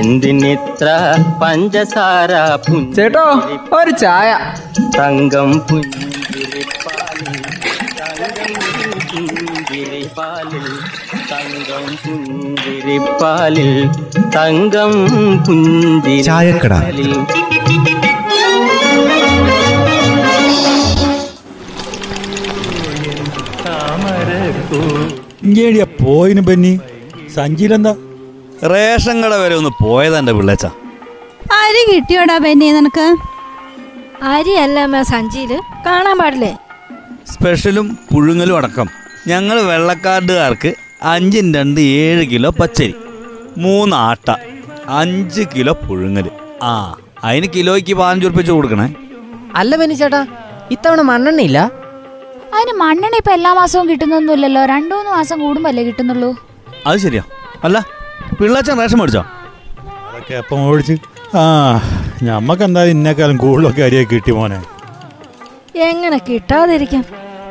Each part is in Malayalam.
എന്തിനിത്ര പഞ്ചസാര ചേട്ടോ ഒരു ചായ. തങ്കം പുഞ്ചിരിപ്പാലിൽ തങ്കം പുഞ്ചിരിപ്പാലിൽ തങ്കം പുഞ്ചിരിപ്പാലിൽ. തങ്കം ചായക്കട. പുഞ്ചിരിപ്പാലിൽ ഇങ്ങേടിയാ പോയിന് ബന്നി? സഞ്ചിയിലെന്താ? റേഷൻ കട വരെ ഒന്ന് പോയതാ എന്റെ പിള്ളേച്ച. അരി കിട്ടിയോടാ പെന്നെ നിനക്ക്? അരിയല്ല അമ്മ സഞ്ചിയിൽ. കാണാൻ പാടില്ലേ? സ്പെഷ്യലും പുഴുങ്ങലും അടക്കം. ഞങ്ങൾ വെള്ളക്കാർഡുകാർക്ക് അഞ്ചും രണ്ട് ഏഴ് കിലോ പച്ചരി മൂന്ന് ആട്ട അഞ്ച് കിലോ പുഴുങ്ങൽ ആ അതിന് കിലോയ്ക്ക് പതിനഞ്ച് ഉറുപ്പിച്ച് കൊടുക്കണേ. അല്ല ബെന്നി ചേട്ടാ ഇത്തവണ മണ്ണെണ്ണയില്ല? അതിന് മണ്ണെണ്ണ ഇപ്പൊ എല്ലാ മാസവും കിട്ടുന്നൊന്നുമില്ലല്ലോ. രണ്ടു മൂന്ന് മാസം കൂടുമ്പല്ലേ കിട്ടുന്നുള്ളൂ. അത് ശരിയാ. അല്ല പിള്ളേച്ചൻ റേഷൻ മേടിച്ചോ? അതൊക്കെ എപ്പം ഓടിച്ച് ആ ഞമ്മക്ക് എന്തായാലും ഇന്നേക്കാലും കൂടുതലൊക്കെ അരിയെ കിട്ടി മോനെ. എങ്ങനെ കിട്ടാതിരിക്കാം?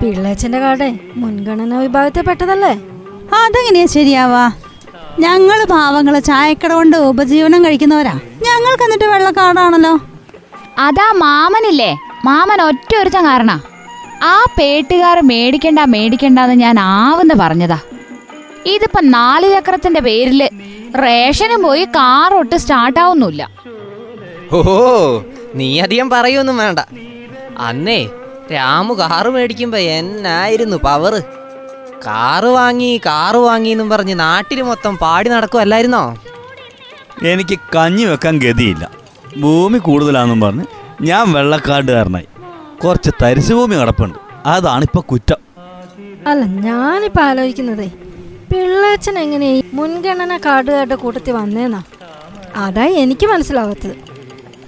പിള്ളേച്ചന്റെ കാടെ മുൻഗണനാ വിഭാഗത്തിൽ പെട്ടതല്ലേ? അതെങ്ങനെയാ ശരിയാവാ? ഞങ്ങൾ പാവങ്ങൾ ചായക്കട കൊണ്ട് ഉപജീവനം കഴിക്കുന്നവരാ. ഞങ്ങൾക്ക് എന്നിട്ട് വെള്ളക്കാടാണല്ലോ അതാ മാമനില്ലേ? മാമൻ ഒറ്റ ഒരുത്തൻ കാരണ. ആ പേട്ടുകാർ മേടിക്കണ്ട മേടിക്കണ്ടെന്ന് ഞാൻ ആവുന്ന പറഞ്ഞതാ. ഇതിപ്പോ നാല് ചക്രത്തിന്റെ പേരിൽ റേഷനും പോയി കാർ സ്റ്റാർട്ട് സ്റ്റാർട്ടാവുന്നില്ല ഓ നീ അധികം പറയൊന്നും വേണ്ട. അന്നേ രാമു കാറ് മേടിക്കുമ്പോ എന്നായിരുന്നു പവറ് കാറ് വാങ്ങി കാറ് വാങ്ങി എന്നും പറഞ്ഞ് നാട്ടിൽ മൊത്തം പാടി നടക്കുമല്ലായിരുന്നോ എനിക്ക് കഞ്ഞി വെക്കാൻ ഗതിയില്ല. ഭൂമി കൂടുതലാണെന്നും പറഞ്ഞ് ഞാൻ വെള്ളക്കാട്ടുകാരനായി കുറച്ച് തരിശുഭൂമി നടപ്പുണ്ട്. കിടപ്പുണ്ട് അതാണ് ഇപ്പൊ കുറ്റം. അല്ല ഞാനിപ്പോ ആലോചിക്കുന്നതേ പിള്ളേച്ചൻ എങ്ങനെ മുൻഗണന കാർഡുകാരുടെ കൂട്ടത്തിൽ വന്നേന്നാ? അതാ എനിക്ക് മനസ്സിലാവാത്തത്.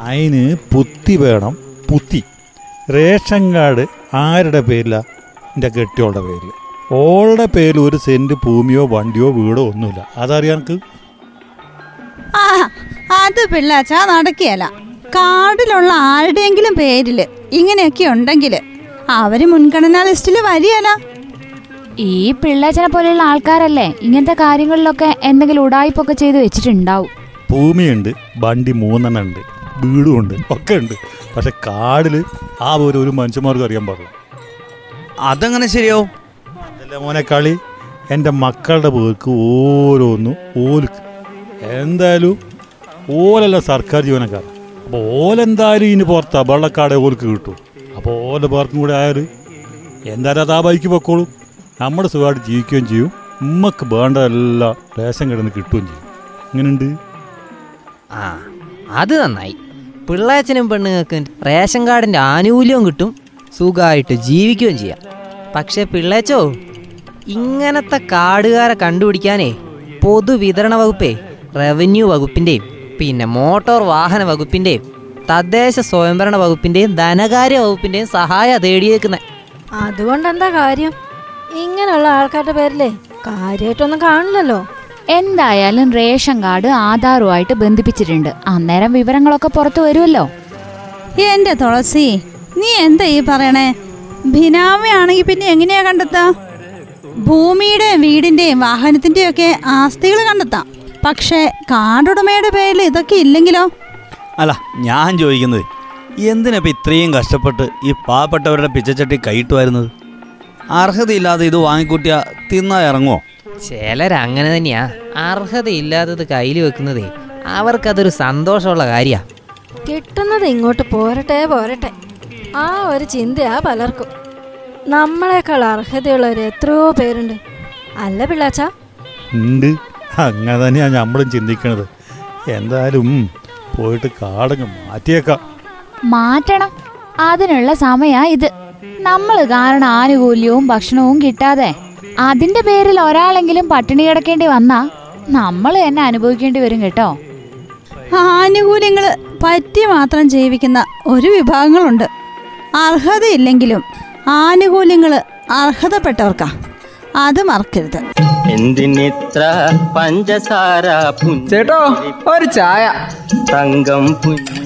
അതിന് പുത്തി വേണം പുത്തി. റേഷൻ കാർഡ് ആരുടെ പേരിലാ? എന്റെ കെട്ടിയോളുടെ പേരിൽ ഓളുടെ പേരിൽ ഒരു സെന്റ് ഭൂമിയോ വണ്ടിയോ വീടോ ഒന്നുമില്ല. അതറിയാൻ അത് പിള്ളാച്ച നടക്കുകയല്ല കാർഡിലുള്ള ആരുടെയെങ്കിലും പേരിൽ ഇങ്ങനെയൊക്കെ ഉണ്ടെങ്കിൽ അവർ മുൻഗണനാ ലിസ്റ്റിൽ വരികയല്ല ഈ പിള്ളേച്ചനെ പോലെയുള്ള ആൾക്കാരല്ലേ ഇങ്ങനത്തെ കാര്യങ്ങളിലൊക്കെ എന്തെങ്കിലും ഉടായ്പൊക്കെ ചെയ്ത് വെച്ചിട്ടുണ്ടാവും. ഭൂമിയുണ്ട് വണ്ടി മൂന്നെണ്ണം ഉണ്ട് വീടും ഉണ്ട് ഒക്കെ ഉണ്ട് പക്ഷെ കാടിൽ ആ ഒരു ഒരു മനുഷ്യന്മാർക്ക് അറിയാൻ പാടില്ല. അതങ്ങനെ ശരിയോ അതല്ല മോനെ കളി? എന്റെ മക്കളുടെ പേർക്ക് ഓരോന്നും ഓൽ എന്തായാലും ഓലല്ല സർക്കാർ ജീവനക്കാർ. അപ്പോൾ ഓലെന്തായാലും ഇനി പുറത്താ വെള്ളക്കാടെ ഓൽക്ക് കിട്ടും. അപ്പോൾ ഓലെ പേർക്കും കൂടെ ആയാൽ എന്തായാലും അത് ആ ബൈക്ക് പൊക്കോളും. നമ്മുടെ സുഖമായിട്ട് ജീവിക്കുകയും ചെയ്യും. ഉമ്മക്ക് വേണ്ടതെല്ലാം റേഷൻ കിടന്ന് കിട്ടുകയും ചെയ്യും. ഇങ്ങനെയുണ്ട് ആ അത് നന്നായി. പിള്ളേച്ചനും പെണ്ണുങ്ങൾക്കും റേഷൻ കാർഡിന്റെ ആനുകൂല്യവും കിട്ടും. സുഖമായിട്ട് ജീവിക്കുകയും ചെയ്യാം. പക്ഷേ പിള്ളേച്ചോ ഇങ്ങനത്തെ കാടുകാരെ കണ്ടുപിടിക്കാനേ പൊതുവിതരണ വകുപ്പേ റവന്യൂ വകുപ്പിന്റെയും പിന്നെ മോട്ടോർ വാഹന വകുപ്പിന്റെയും തദ്ദേശ സ്വയംഭരണ വകുപ്പിന്റെയും ധനകാര്യ വകുപ്പിന്റെയും സഹായ തേടിയേക്കുന്നത് അതുകൊണ്ട് എന്താ കാര്യം? ഇങ്ങനെയുള്ള ആൾക്കാരുടെ പേരിലേ കാര്യമായിട്ടൊന്നും കാണില്ലല്ലോ. എന്തായാലും റേഷൻ കാർഡ് ആധാറുമായിട്ട് ബന്ധിപ്പിച്ചിട്ടുണ്ട്. അന്നേരം വിവരങ്ങളൊക്കെ പുറത്തു വരുമല്ലോ. എന്റെ തുളസി നീ എന്താ ഈ പറയണേ? ഭിനാമയാണെങ്കിൽ പിന്നെ എങ്ങനെയാ കണ്ടെത്താ? ഭൂമിയുടെ വീടിന്റെയും വാഹനത്തിന്റെയും ഒക്കെ ആസ്തികൾ കണ്ടെത്താം. പക്ഷേ കാർഡുടമയുടെ പേരിൽ ഇതൊക്കെ ഇല്ലെങ്കിലോ? അല്ല ഞാൻ ചോദിക്കുന്നത് എന്തിനാ ഇപ്പം ഇത്രയും കഷ്ടപ്പെട്ട് ഈ പാവപ്പെട്ടവരുടെ പിച്ചച്ചട്ടി കൈയിട്ട് വരുന്നത് അർഹതയില്ലാതെ ഇത് വാങ്ങിക്കൂട്ടിയ തിന്നാ ഇറങ്ങുമോ ചിലരങ്ങനെ തന്നെയാ. അർഹതയില്ലാത്തത് കയ്യിൽ വെക്കുന്നതേ അവർക്കതൊരു സന്തോഷമുള്ള കാര്യാ. കിട്ടുന്നത് ഇങ്ങോട്ട് പോരട്ടെ പോരട്ടെ. ആ ഒരു ചിന്തയാ പലർക്കും. നമ്മളെക്കാൾ അർഹതയുള്ളവർ എത്രയോ പേരുണ്ട്. അല്ല പിള്ളാച്ച? ഉണ്ട്. അങ്ങനെ തന്നെയാണ് നമ്മളും ചിന്തിക്കണത്. എന്തായാലും പോയിട്ട് കാടങ്ങ് മാറ്റിയേക്കാം. മാറ്റണം. അതിനുള്ള സമയാ ഇത്. നമ്മൾ കാരണം ആനുകൂല്യവും ഭക്ഷണവും കിട്ടാതെ. അതിന്റെ പേരിൽ ഒരാളെങ്കിലും പട്ടിണി കിടക്കേണ്ടി വന്നാ നമ്മൾ തന്നെ അനുഭവിക്കേണ്ടി വരും കേട്ടോ. ആനുകൂല്യങ്ങൾ പറ്റി മാത്രം ജീവിക്കുന്ന ഒരു വിഭാഗങ്ങളുണ്ട്. അർഹതയില്ലെങ്കിലും ആനുകൂല്യങ്ങൾ അർഹതപ്പെട്ടവർക്കാ. അത് മറക്കരുത്. എന്തിനിത്ര പഞ്ചസാര ചേട്ടോ ഒരു ചായ. തങ്കം പുഞ്ചിരിപ്പാലിൽ